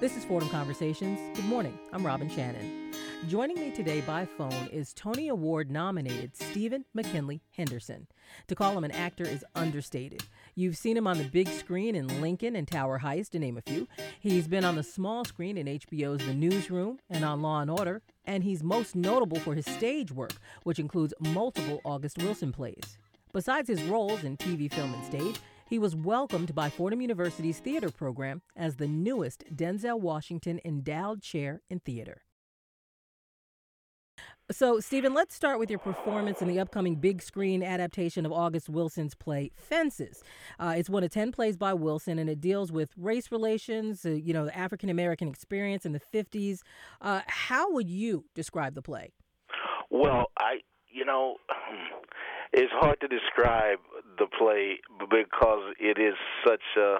This is Fordham Conversations. Good morning. I'm Robin Shannon. Joining me today by phone is Tony Award nominated Stephen McKinley Henderson. To call him an actor is understated. You've seen him on the big screen in Lincoln and Tower Heist, to name a few. He's been on the small screen in HBO's The Newsroom and on Law and Order, and he's most notable for his stage work, which includes multiple August Wilson plays. Besides his roles in TV, film, and stage, he was welcomed by Fordham University's theater program as the newest Denzel Washington Endowed Chair in Theater. So, Stephen, let's start with your performance in the upcoming big screen adaptation of August Wilson's play Fences. Uh, it's one of 10 plays by Wilson, and it deals with race relations, uh, you know, the African American experience in the 50s. Uh, how would you describe the play? Well, I, you know, it's hard to describe the play because it is such a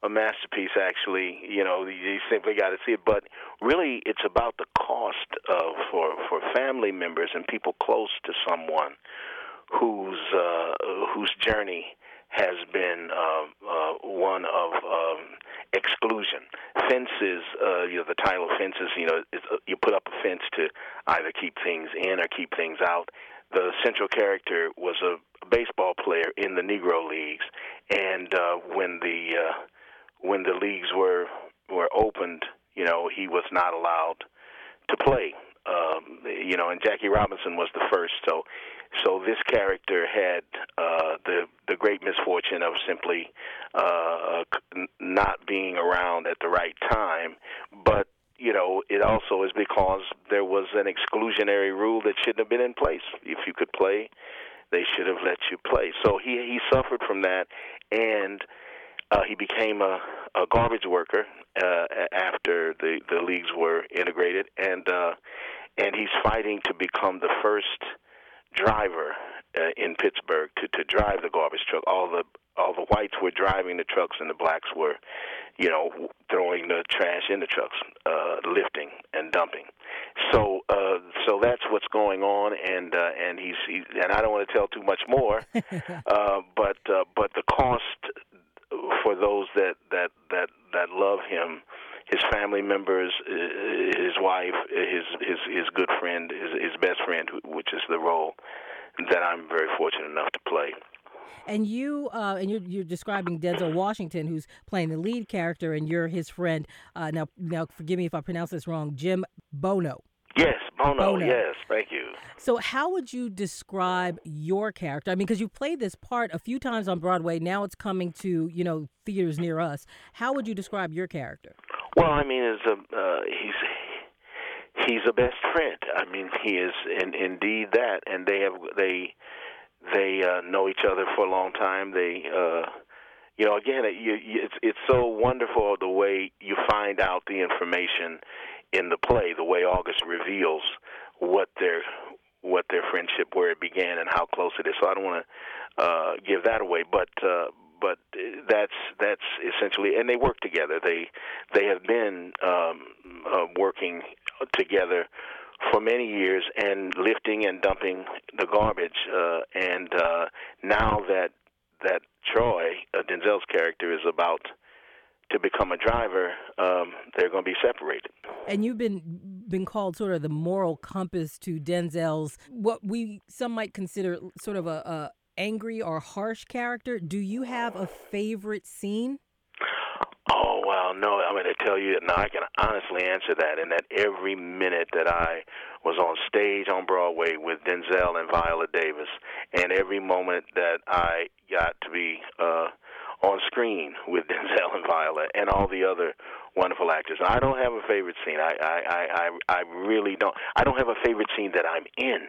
a masterpiece actually. You know you simply got to see it. But really it's about the cost of for for family members and people close to someone whose uh whose journey has been uh, uh, one of um, exclusion. Fences, uh, you know, the title fences, you know, uh, you put up a fence to either keep things in or keep things out the central character was a baseball player in the Negro leagues, and uh, when the uh, when the leagues were were opened, you know, he was not allowed to play. Um, you know, and Jackie Robinson was the first. So, so this character had uh, the the great misfortune of simply uh, not being around at the right time, but you know, it also is because there was an exclusionary rule that shouldn't have been in place. If you could play, they should have let you play. So he he suffered from that, and uh, he became a, a garbage worker uh, after the the leagues were integrated, and uh, and he's fighting to become the first driver uh, in Pittsburgh to to drive the garbage truck. All the all the whites were driving the trucks and the blacks were, you know, throwing the trash in the trucks, uh, lifting and dumping. So, uh, so that's what's going on, and uh, and he's, he's and I don't want to tell too much more, uh, but uh, but the cost for those that that that that love him his family members, uh, his wife, his his his good friend, his his best friend, which is the role that I'm very fortunate enough to play. And you, uh, and you're, you're describing Denzel Washington, who's playing the lead character, and you're his friend. Uh, now, now, forgive me if I pronounce this wrong. Jim Bono. Yes, Bono, Bono. Yes, thank you. So, how would you describe your character? I mean, because you've played this part a few times on Broadway. Now it's coming to you know theaters near us. How would you describe your character? Well, I mean, as a uh, he's he's a best friend. I mean, he is in, indeed that, and they have they they uh, know each other for a long time. They, uh, you know, again, it, you, it's it's so wonderful the way you find out the information in the play, the way August reveals what their what their friendship, where it began, and how close it is. So I don't want to uh, give that away, but uh, but that's that's essentially, and they work together. They they have been um, uh, working together for many years and lifting and dumping the garbage. Uh, and uh, now that that Troy, uh, Denzel's character, is about to become a driver, um, they're going to be separated. And you've been been called sort of the moral compass to Denzel's what we some might consider sort of a, a angry or harsh character. Do you have a favorite scene? Oh well, no. I'm going to tell you now. I can honestly answer that, and that every minute that I was on stage on Broadway with Denzel and Viola Davis, and every moment that I got to be uh, on screen with Denzel and Viola and all the other wonderful actors. I don't have a favorite scene. I I I I really don't. I don't have a favorite scene that I'm in.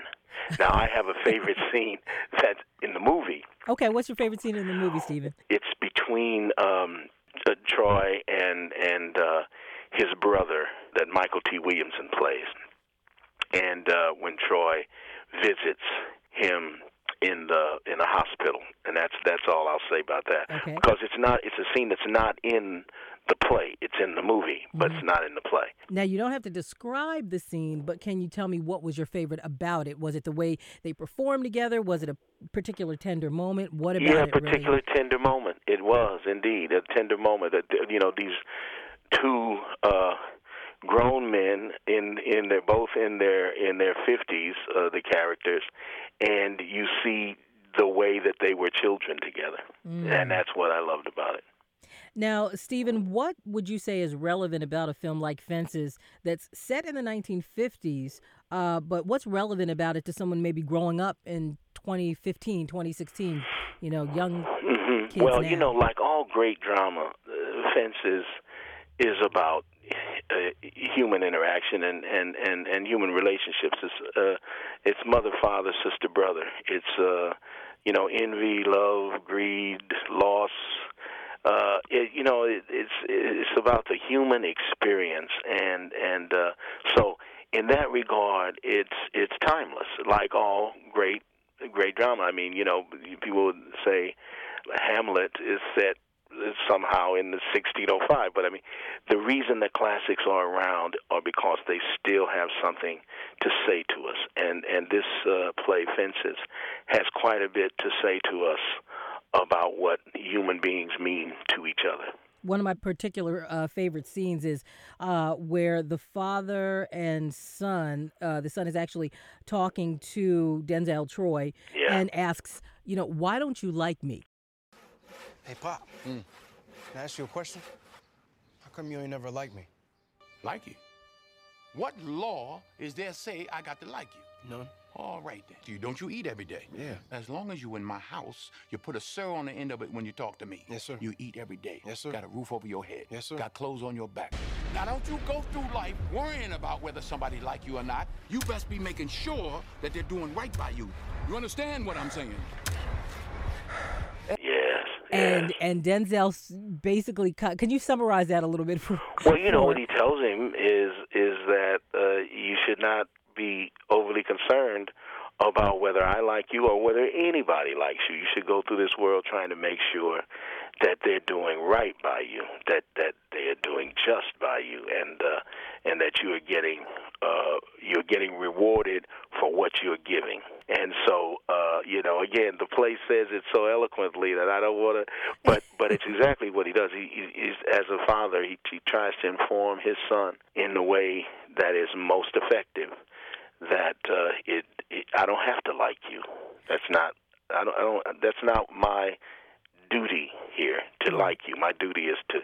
Now I have a favorite scene that's in the movie. Okay, what's your favorite scene in the movie, Stephen? It's between um, uh, Troy and and uh, his brother that Mykelti Williamson plays, and uh, when Troy visits him in the in the hospital, and that's that's all I'll say about that. Okay. Because it's not it's a scene that's not in the play. It's in the movie, but mm-hmm. it's not in the play. Now you don't have to describe the scene, but can you tell me what was your favorite about it? Was it the way they performed together? Was it a particular tender moment? What about yeah, it? Yeah, particular really? tender moment. It was indeed a tender moment. That you know these two uh, grown men in in their both in their in their fifties, uh, the characters, and you see the way that they were children together, mm. and that's what I loved about it. Now, Stephen, what would you say is relevant about a film like Fences that's set in the 1950s, uh, but what's relevant about it to someone maybe growing up in 2015, 2016, you know, young mm-hmm. kids Well, now? you know, like all great drama, uh, Fences is about uh, human interaction and, and, and, and human relationships. It's, uh, it's mother, father, sister, brother. It's, uh, you know, envy, love, greed, loss, uh, it, you know, it, it's it's about the human experience, and and uh, so in that regard, it's it's timeless, like all great great drama. I mean, you know, people would say Hamlet is set somehow in the 1605 but i mean the reason that classics are around are because they still have something to say to us and and this uh, play fences has quite a bit to say to us about what human beings mean to each other. One of my particular uh, favorite scenes is uh, where the father and son, uh, the son is actually talking to Denzel Troy yeah. and asks, you know, why don't you like me? Hey, Pop, mm. can I ask you a question? How come you ain't never liked me? Like you? What law is there say I got to like you? None. All right then. You don't you eat every day? Yeah. As long as you in my house, you put a sir on the end of it when you talk to me. Yes, sir. You eat every day. Yes, sir. Got a roof over your head. Yes, sir. Got clothes on your back. Now don't you go through life worrying about whether somebody like you or not. You best be making sure that they're doing right by you. You understand what I'm saying? And and Denzel basically cut. Can you summarize that a little bit for? Well, you know what he tells him is is that uh, you should not be overly concerned about whether I like you or whether anybody likes you. You should go through this world trying to make sure that they're doing right by you, that that they are doing just by you, and uh, and that you are getting uh, you're getting rewarded for what you're giving. And so, uh, you know, again, the play says it so eloquently that I don't want to, but but it's exactly what he does. He, he as a father, he, he tries to inform his son in the way that is most effective that uh, it, it I don't have to like you. That's not I don't, I don't that's not my duty here to like you. My duty is to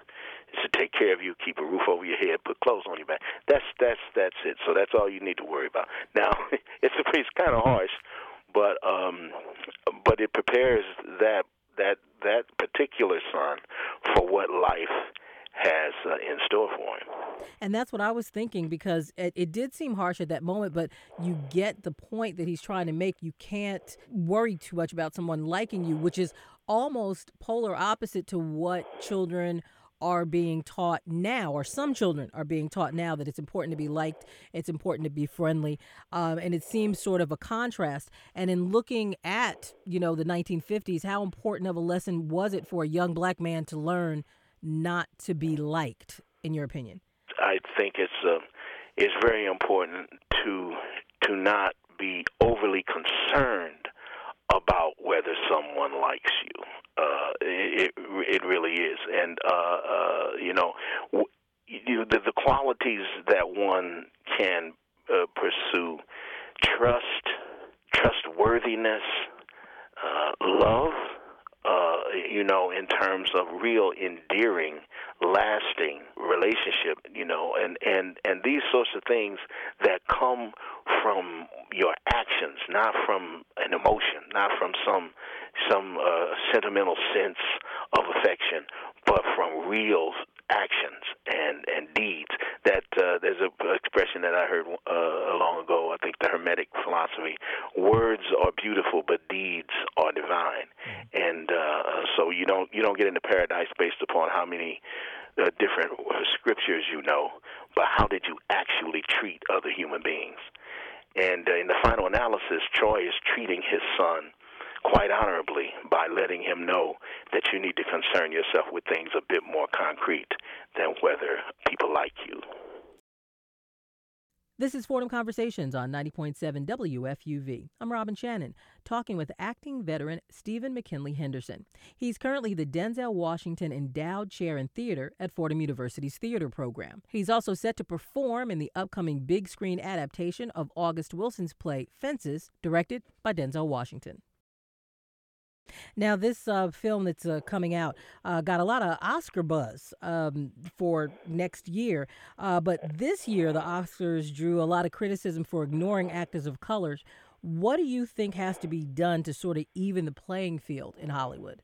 to take care of you, keep a roof over your head, put clothes on your back. That's that's that's it. So that's all you need to worry about. Now it's a it's kind of harsh, but um, but it prepares that that that particular son for what life has uh, in store for him. And that's what I was thinking because it, it, did seem harsh at that moment, but you get the point that he's trying to make. You can't worry too much about someone liking you, which is almost polar opposite to what children are being taught now, or some children are being taught now that it's important to be liked, it's important to be friendly, um, and it seems sort of a contrast. And in looking at you know the 1950s, how important of a lesson was it for a young black man to learn not to be liked, in your opinion? I think it's uh, it's very important to to not be overly concerned about whether someone likes you. Uh, it it really is, and uh, uh, you know, you, the, the qualities that one can uh, pursue: trust, trustworthiness, uh, love uh, you know, in terms of real endearing, lasting relationship, you know, and and and these sorts of things that come from your actions, not from an emotion, not from some some uh, sentimental sense of affection, but from real actions and and deeds. That uh, there's a expression that I heard uh, long ago. I think the Hermetic philosophy: words are beautiful, but deeds are divine. Mm-hmm. And uh, so you don't get into paradise based upon how many uh, different scriptures you know, but how did you actually treat other human beings? And uh, in the final analysis, Troy is treating his son quite honorably by letting him know that you need to concern yourself with things a bit more concrete than whether people like you. This is Fordham Conversations on 90.7 WFUV. I'm Robin Shannon, talking with acting veteran Stephen McKinley Henderson. He's currently the Denzel Washington Endowed Chair in Theater at Fordham University's theater program. He's also set to perform in the upcoming big screen adaptation of August Wilson's play Fences, directed by Denzel Washington. Now, this uh, film that's uh, coming out uh, got a lot of Oscar buzz um, for next year, uh, but this year the Oscars drew a lot of criticism for ignoring actors of color. What do you think has to be done to sort of even the playing field in Hollywood?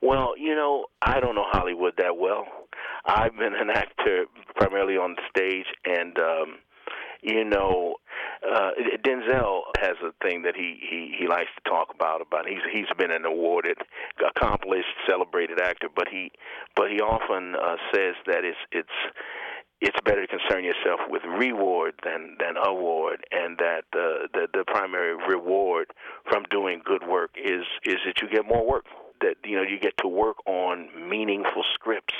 Well, you know, I don't know Hollywood that well. I've been an actor primarily on stage, and um, you know, uh, Denzel has a thing that he, he he likes to talk about about he's he's been an awarded, accomplished, celebrated actor, but he but he often uh, says that it's it's it's better to concern yourself with reward than than award, and that uh, the the primary reward from doing good work is is that you get more work. That you know you get to work on meaningful scripts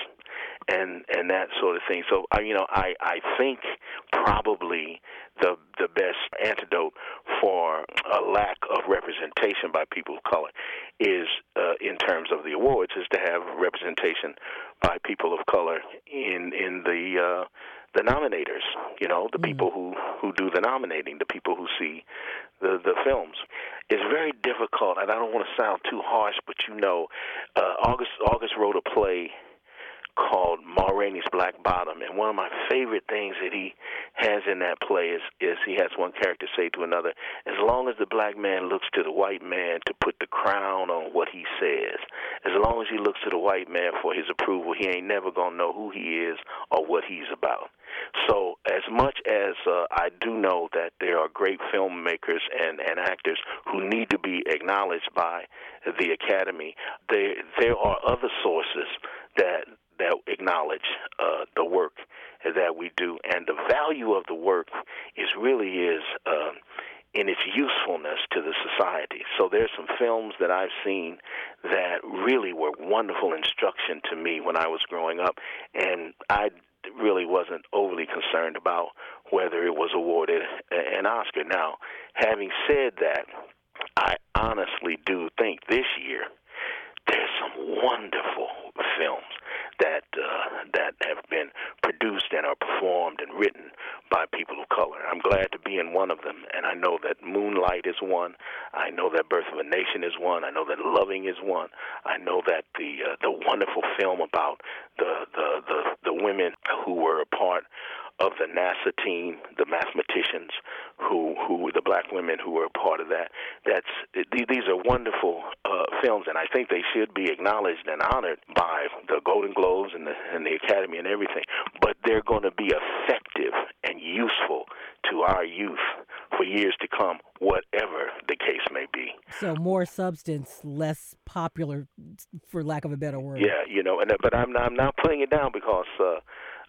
and and that sort of thing. So I you know I I think probably the the best antidote for a lack of representation by people of color is uh, in terms of the awards is to have representation by people of color in in the uh, the nominators, you know, the mm people who who do the nominating, the people who see the the films. It's very difficult, and I don't want to sound too harsh, but you know, uh, August August wrote a play called Ma Rainey's Black Bottom, and one of my favorite things that he has in that play is is he has one character say to another, as long as the black man looks to the white man to put the crown on what he says, as long as he looks to the white man for his approval, he ain't never gonna know who he is or what he's about. So, as much as uh, I do know that there are great filmmakers and, and actors who need to be acknowledged by the Academy, there there are other sources that that acknowledge uh, the work that we do, and the value of the work is really is. Uh, in its usefulness to the society. So there's some films that I've seen that really were wonderful instruction to me when I was growing up, and I really wasn't overly concerned about whether it was awarded an Oscar. Now, having said that, I honestly do think this year there's some wonderful films that uh, that have been produced and are performed and written by people of color. I'm glad to be in one of them, and I know that Moonlight is one. I know that Birth of a Nation is one. I know that Loving is one. I know that the uh, the wonderful film about the the the, the women who were a part of the NASA team, the mathematicians who who the black women who were a part of that. That's these are wonderful uh, films, and I think they should be acknowledged and honored by the Golden Globes and the and the Academy and everything. But they're going to be effective and useful to our youth for years to come, whatever the case may be. So more substance, less popular, for lack of a better word. Yeah, you know, and but I'm not, I'm not putting it down because. Uh,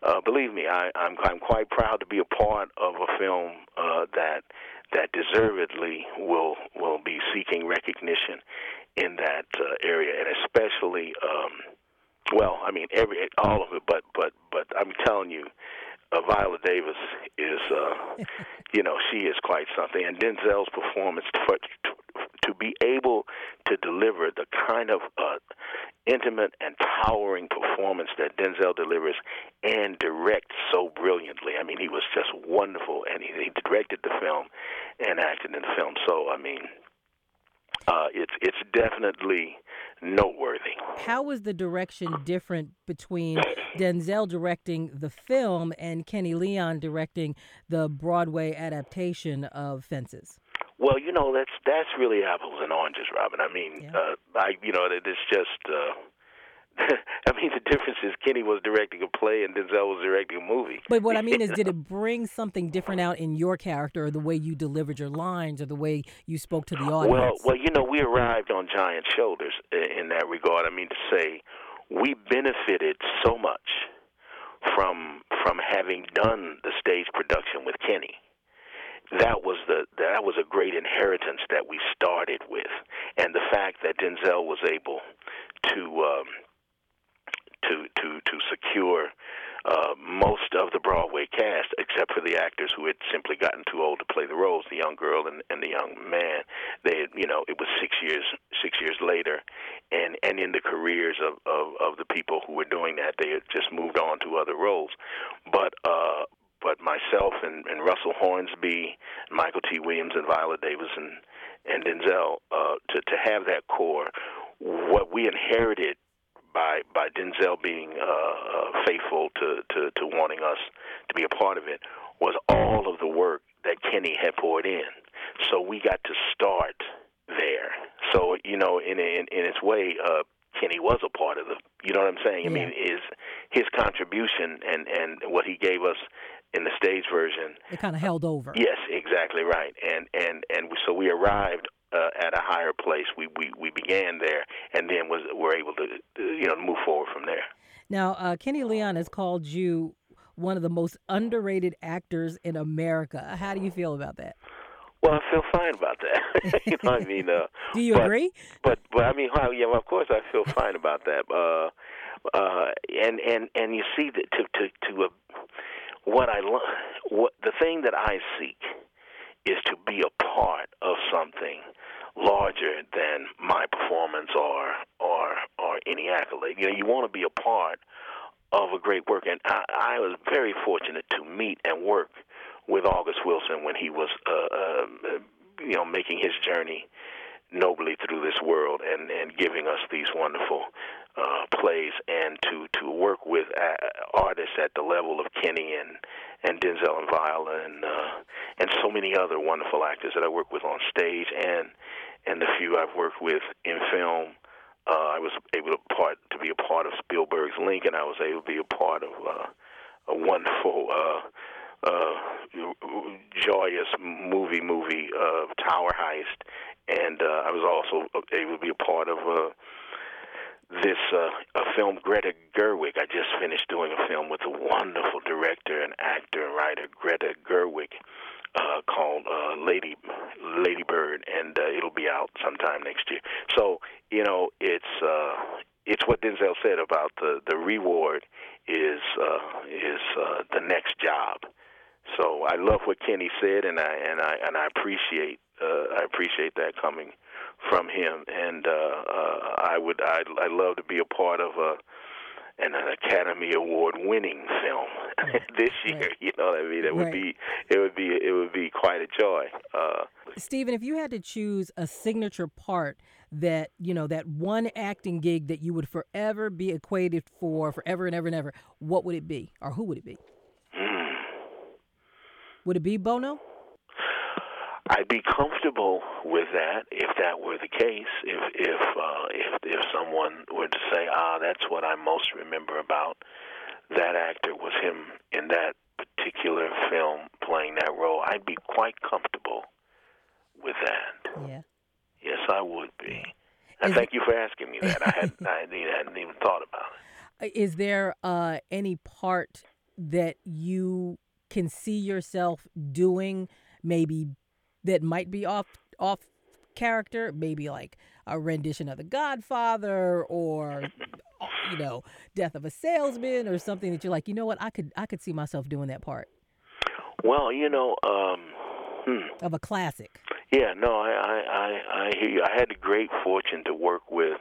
uh, believe me, I, I'm I'm quite proud to be a part of a film uh, that that deservedly will will be seeking recognition in that uh, area, and especially, um, well, I mean, every all of it, but but but I'm telling you, uh, Viola Davis is, uh, you know, she is quite something, and Denzel's performance for, to be able to deliver the kind of uh, intimate and towering performance that Denzel delivers and directs so brilliantly. I mean, he was just wonderful, and he, he directed the film and acted in the film. So, I mean, uh, it's it's definitely noteworthy. How was the direction different between Denzel directing the film and Kenny Leon directing the Broadway adaptation of Fences? Well, you know that's that's really apples and oranges, Robin. I mean, yeah. uh, I you know it's just. Uh, I mean, the difference is Kenny was directing a play and Denzel was directing a movie. But what I mean is, did it bring something different out in your character, or the way you delivered your lines, or the way you spoke to the audience? Well, well, you know, we arrived on giant shoulders in that regard. I mean, to say we benefited so much from from having done the stage production with Kenny that was the that was a great inheritance that we started with, and the fact that Denzel was able to um, to to to secure uh, most of the Broadway cast, except for the actors who had simply gotten too old to play the roles, the young girl and, and the young man. They, you know, it was six years six years later, and and in the careers of of, of the people who were doing that, they had just moved on to other roles. But uh, but myself and, and Russell Hornsby, Mykelti Williams, and Viola Davis and and Denzel uh, to to have that core. What we inherited by by Denzel being uh, uh, faithful to, to to wanting us to be a part of it was all of the work that Kenny had poured in. So we got to start there. So you know, in in, in its way, uh, Kenny was a part of the. You know what I'm saying? I mean, his his contribution and and what he gave us in the stage version. It kind of held over. Yes, exactly right. And and and so we arrived uh, at a higher place. We we we began there, and then was were able to you know move forward from there. Now, uh, Kenny Leon has called you one of the most underrated actors in America. How do you feel about that? Well, I feel fine about that. you know, I mean, uh, Do you but, agree? But but I mean, well, yeah, well, of course, I feel fine about that. Uh, uh, and and and you see that to to to uh, what I lo- what the thing that I seek is to be a part of something larger than my performance or or or any accolade. You know, you want to be a part of a great work, and I, I was very fortunate to meet and work with August Wilson when he was, uh, uh, you know, making his journey nobly through this world and and giving us these wonderful uh, plays, and to to work with uh, artists at the level of Kenny and and Denzel and Viola and uh, and so many other wonderful actors that I work with on stage and and the few I've worked with in film. Uh, I was able to part to be a part of Spielberg's Lincoln. I was able to be a part of uh, a wonderful, uh, joyous movie movie uh, Tower Heist, and uh, I was also able to be a part of uh, this uh, a film Greta Gerwig. I just finished doing a film with a wonderful director and actor and writer Greta Gerwig uh, called uh, Lady Lady Bird, and uh, it'll be out sometime next year. So you know, it's uh, it's what Denzel said about the the reward is uh, is uh, the next job. So I love what Kenny said, and I and I and I appreciate uh, I appreciate that coming from him. And uh, uh, I would I I love to be a part of a an Academy Award winning film this year. right. You know what I mean? It would Right. be it would be it would be quite a joy. Uh, Stephen, if you had to choose a signature part that, you know, that one acting gig that you would forever be equated for, forever and ever and ever, what would it be? Or who would it be? Would it be Bono? I'd be comfortable with that if that were the case. If if uh, if if someone were to say, "Ah, that's what I most remember about that actor was him in that particular film playing that role," I'd be quite comfortable with that. Yeah. Yes, I would be. And Is- thank you for asking me that. I had I hadn't even- hadn't thought about it. Uh, there uh, any part that you can see yourself doing, maybe that might be off off character, maybe like a rendition of The Godfather, or you know, Death of a Salesman, or something that you're like, you know what, I could I could see myself doing that part Well, you know, um, hmm. of a classic. Yeah, no, I, I, I, I hear you. I had the great fortune to work with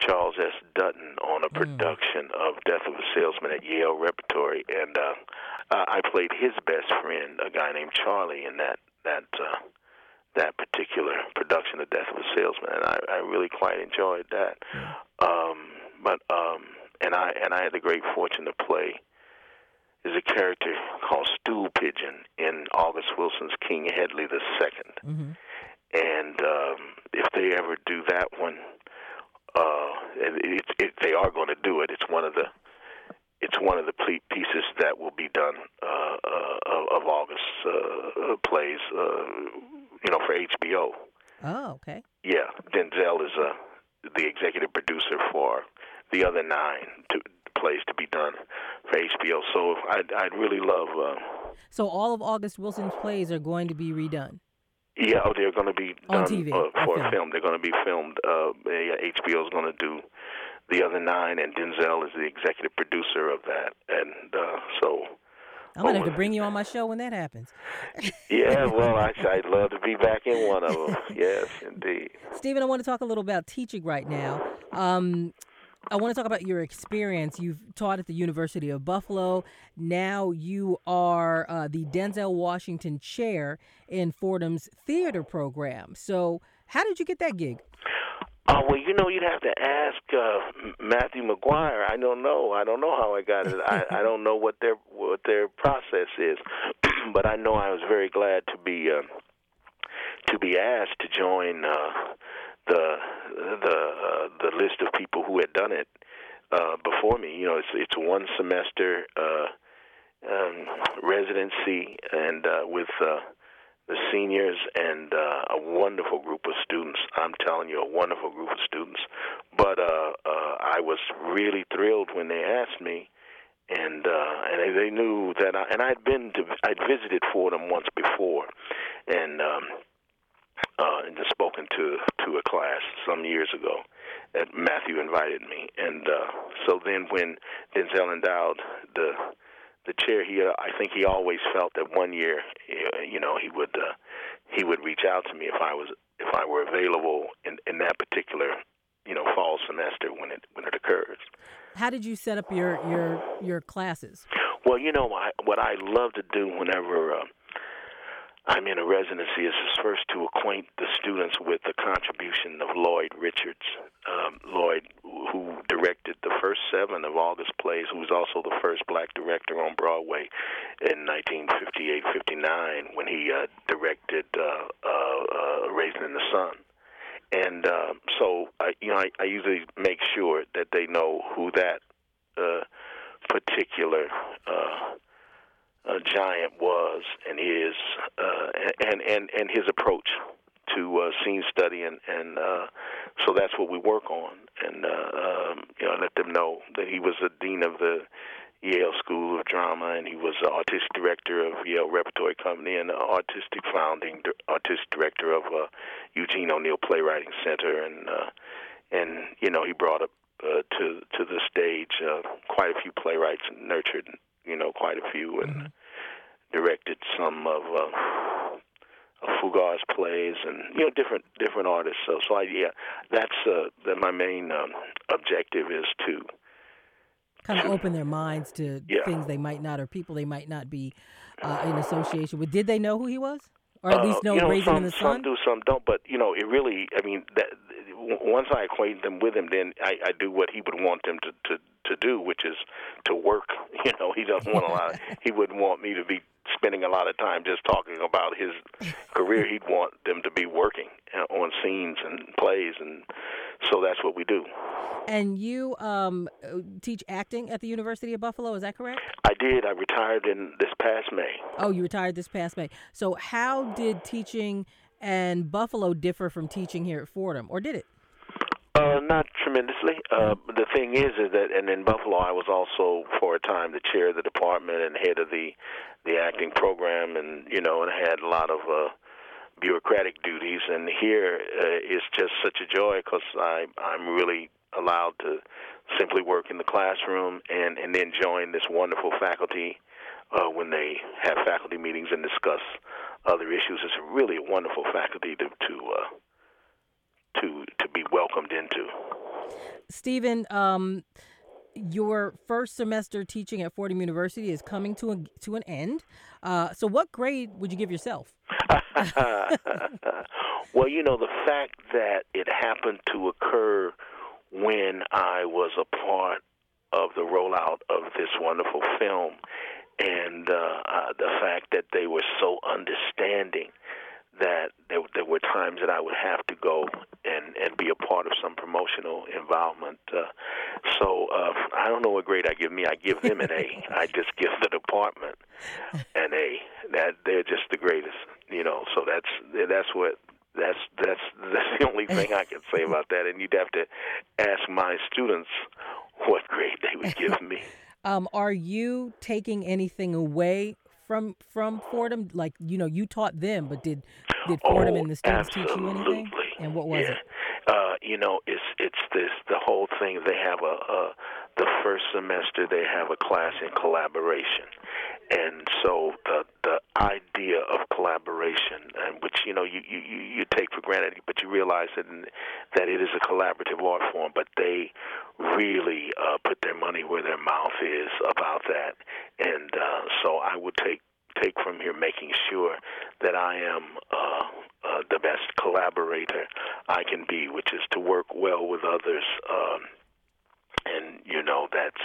Charles S. Dutton on a production of Death of a Salesman at Yale Repertory, and uh, uh, I played his best friend, a guy named Charlie, in that that uh, that particular production of Death of a Salesman, and I, I really quite enjoyed that. Um, but um, and I and I had the great fortune to play is a character called Stool Pigeon in August Wilson's King Hedley the Second. hmm And um, if they ever do that one, uh, and it, it, they are going to do it. It's one of the it's one of the pieces that will be done uh, uh, of, August's uh, uh, plays, uh, you know, for HBO. Oh, okay. Yeah, Denzel is uh, the executive producer for the other nine to, plays to be done for HBO. So I'd, I'd really love. Uh, So all of August Wilson's plays are going to be redone. Yeah, oh, they're going to be On TV, for film. a film. They're going to be filmed. Uh, is going to do the other nine, and Denzel is the executive producer of that. And uh, so I'm gonna have to bring you on my show when that happens. yeah, well, I, I'd love to be back in one of them. Yes, indeed. Stephen, I want to talk a little about teaching right now. Um, I want to talk about your experience. You've taught at the University of Buffalo. Now you are uh, the Denzel Washington Chair in Fordham's theater program. So, how did you get that gig? Oh well, you know, you'd have to ask uh, Matthew Maguire. I don't know. I don't know how I got it. I, I don't know what their what their process is, but I know I was very glad to be uh, to be asked to join uh, the the uh, the list of people who had done it uh, before me. You know, it's it's one semester uh, um, residency and uh, with. Uh, the seniors and uh, a wonderful group of students. I'm telling you, a wonderful group of students. But uh, uh, I was really thrilled when they asked me, and uh, and they knew that I and I'd been to I'd visited Fordham once before, and um, uh, and just spoken to to a class some years ago. And Matthew invited me, and uh, so then when Denzel endowed the the chair, he uh, I think he always felt that one year, uh, you know, he would uh, he would reach out to me if I was if I were available in in that particular you know fall semester when it when it occurs. How did you set up your your your classes? Well, you know, I, what I love to do whenever uh, I'm in a residency is first to acquaint the students with the contribution of Lloyd Richards. Um, Lloyd, who directed the first seven of August plays, who was also the first black director on Broadway in 1958-59 when he uh, directed uh, uh, uh, Raisin in the Sun. And uh, so, I, you know, I, I usually make sure that they know who that uh, particular uh, Giant was and is, uh, and and and his approach to uh, scene study, and and uh, so that's what we work on, and uh, um, you know, let them know that he was the dean of the Yale School of Drama, and he was the artistic director of Yale Repertory Company and the artistic founding artistic director of uh, Eugene O'Neill Playwriting Center, and uh, and you know he brought up uh, to to the stage uh, quite a few playwrights and nurtured you know quite a few, and mm-hmm directed some of uh, August's plays and you know different different artists. So so I, yeah, that's uh, that my main um, objective is to kind of open their minds to yeah. things they might not or people they might not be uh, in association with. Did they know who he was? Or at least know, uh, you know Raisin some, in the Sun? Some do, some don't. But you know, it really. I mean, that once I acquaint them with him, then I, I do what he would want them to, to to do, which is to work. You know, he doesn't want a lot. Of, he wouldn't want me to be spending a lot of time just talking about his career. He'd want them to be working uh, on scenes and plays, and so that's what we do. And you um, teach acting at the University of Buffalo, is that correct? I did. I retired in this past May. Oh, you retired this past May. So, how did teaching and Buffalo differ from teaching here at Fordham, or did it? Uh, not tremendously. Uh, the thing is, is that, and in Buffalo, I was also for a time the chair of the department and head of the the acting program, and you know, and had a lot of uh, bureaucratic duties. And here, uh, it's just such a joy because I'm really allowed to simply work in the classroom and and then join this wonderful faculty uh, when they have faculty meetings and discuss other issues. It's really a wonderful faculty to to uh, to to be welcomed into. Stephen, um, your first semester teaching at Fordham University is coming to a, to an end. Uh, so, what grade would you give yourself? well, you know, the fact that it happened to occur when I was a part of the rollout of this wonderful film, and uh, uh, the fact that they were so understanding that there, there were times that I would have to go and and be a part of some promotional involvement. Uh, so uh, I don't know what grade I give me. I give them an A. I just give the department an A. That they're just the greatest, you know. So that's that's what that's that's that's the only thing I can say about that. And you'd have to ask my students what grade they would give me. Um, are you taking anything away from from Fordham? Like you know, you taught them, but did did Fordham oh, and the students absolutely. teach you anything? And what was yeah. it? Uh, you know, it's it's this the whole whole thing. They have a, a the first semester they have a class in collaboration, and so the the idea of collaboration, and which you know you you you take for granted, but you realize that that it is a collaborative art form. But they really uh, put their money where their mouth is about that, and uh, so I would take take from here making sure that I am uh, uh, the best collaborator I can be, which is to work well with others. Um, and you know that's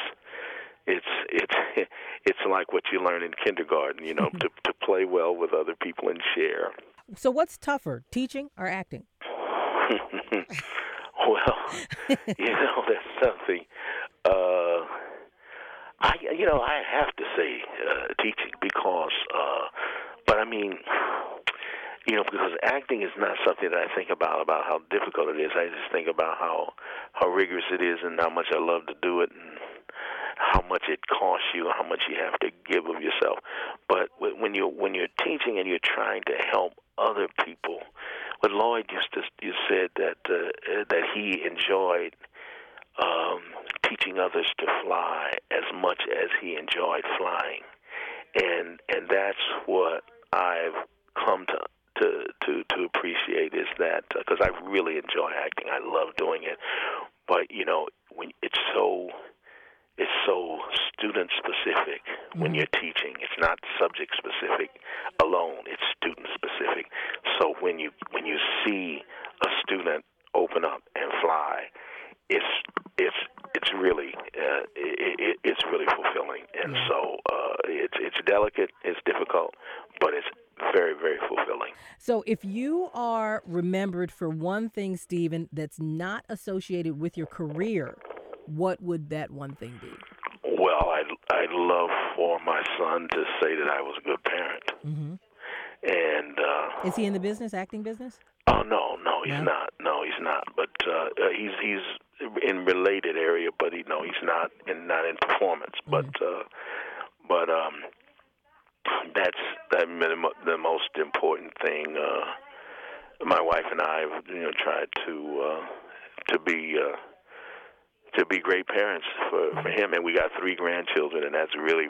it's it's it's like what you learn in kindergarten. You know, to to play well with other people and share. So, what's tougher, teaching or acting? well, you know, that's something. Uh, I you know I have to say uh, teaching because, uh, but I mean, you know, because acting is not something that I think about about how difficult it is. I just think about how how rigorous it is and how much I love to do it and how much it costs you, how much you have to give of yourself. But when you when you're teaching and you're trying to help other people, what Lloyd used to you said that uh, that he enjoyed um, teaching others to fly as much as he enjoyed flying, and and that's what I've come to to to to appreciate is that because uh, I really enjoy acting, I love doing it, but you know when it's so it's so student specific mm-hmm. when you're teaching. It's not subject specific alone. It's student specific. So when you when you see a student open up and fly, it's it's it's really uh, it, it, it's really fulfilling, and yeah. so uh, it's it's delicate, it's difficult, but it's very very fulfilling. So if you are remembered for one thing, Stephen, that's not associated with your career, what would that one thing be? Well, I'd I'd love for my son to say that I was a good parent. Mm-hmm. And uh, is he in the business, acting business? Oh no, no, he's no? not. No, he's not. But uh, uh, he's he's in related area, but he no, he's not in not in performance. Mm-hmm. But uh, but um, that's that the most important thing. Uh, my wife and I have you know tried to uh, to be. Uh, to be great parents for for him and we got three grandchildren and that's really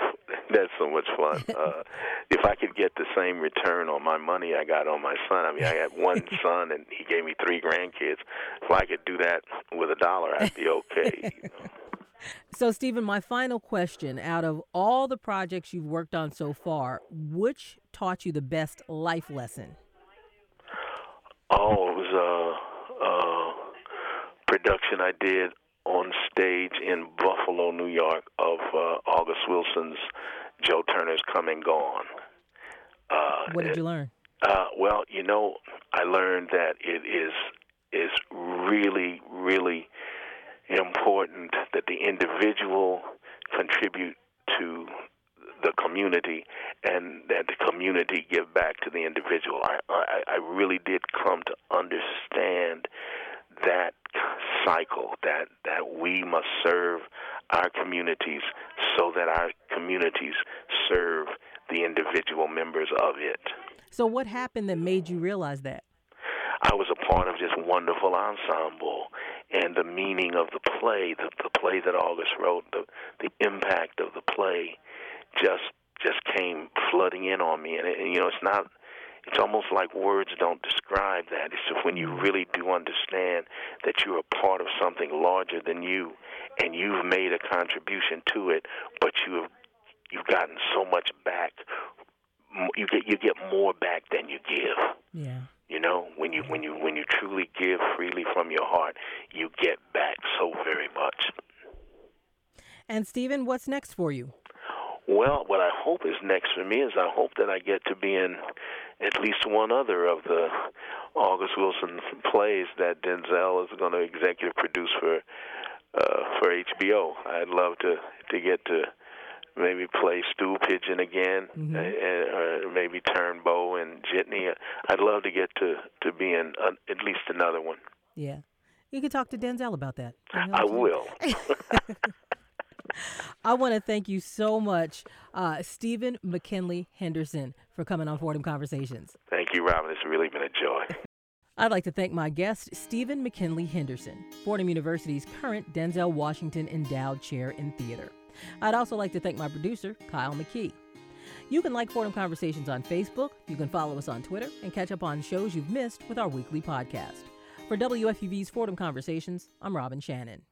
that's so much fun. Uh if i could get the same return on my money i got on my son i mean i had one son and he gave me three grandkids. If i could do that with a dollar i'd be okay you know? so stephen my final question out of all the projects you've worked on so far which taught you the best life lesson? Oh it was a, a production i did on stage in Buffalo, New York, of uh, August Wilson's Joe Turner's Come and Gone. Uh, what did you learn? Uh, well, you know, I learned that it is is really, really important that the individual contribute to the community and that the community give back to the individual. I, I, I really did come to understand that cycle that that we must serve our communities so that our communities serve the individual members of it. So what happened that made you realize that? I was a part of this wonderful ensemble and the meaning of the play, the, the play that August wrote, the the impact of the play just just came flooding in on me and, and you know it's not it's almost like words don't describe that. It's just when you really do understand that you're a part of something larger than you, and you've made a contribution to it, but you have you've gotten so much back. You get you get more back than you give. Yeah. You know, when you when you when you truly give freely from your heart, you get back so very much. And Stephen, what's next for you? Well, what I hope is next for me is I hope that I get to be in at least one other of the August Wilson plays that Denzel is going to executive produce for uh, for HBO. I'd love to to get to maybe play stool pigeon again, mm-hmm. and, or maybe Turnbo and Jitney. I'd love to get to to be in uh, at least another one. Yeah, you can talk to Denzel about that. I will. I want to thank you so much, uh, Stephen McKinley Henderson, for coming on Fordham Conversations. Thank you, Robin. It's really been a joy. I'd like to thank my guest, Stephen McKinley Henderson, Fordham University's current Denzel Washington Endowed Chair in Theater. I'd also like to thank my producer, Kyle McKee. You can like Fordham Conversations on Facebook, you can follow us on Twitter, and catch up on shows you've missed with our weekly podcast. For WFUV's Fordham Conversations, I'm Robin Shannon.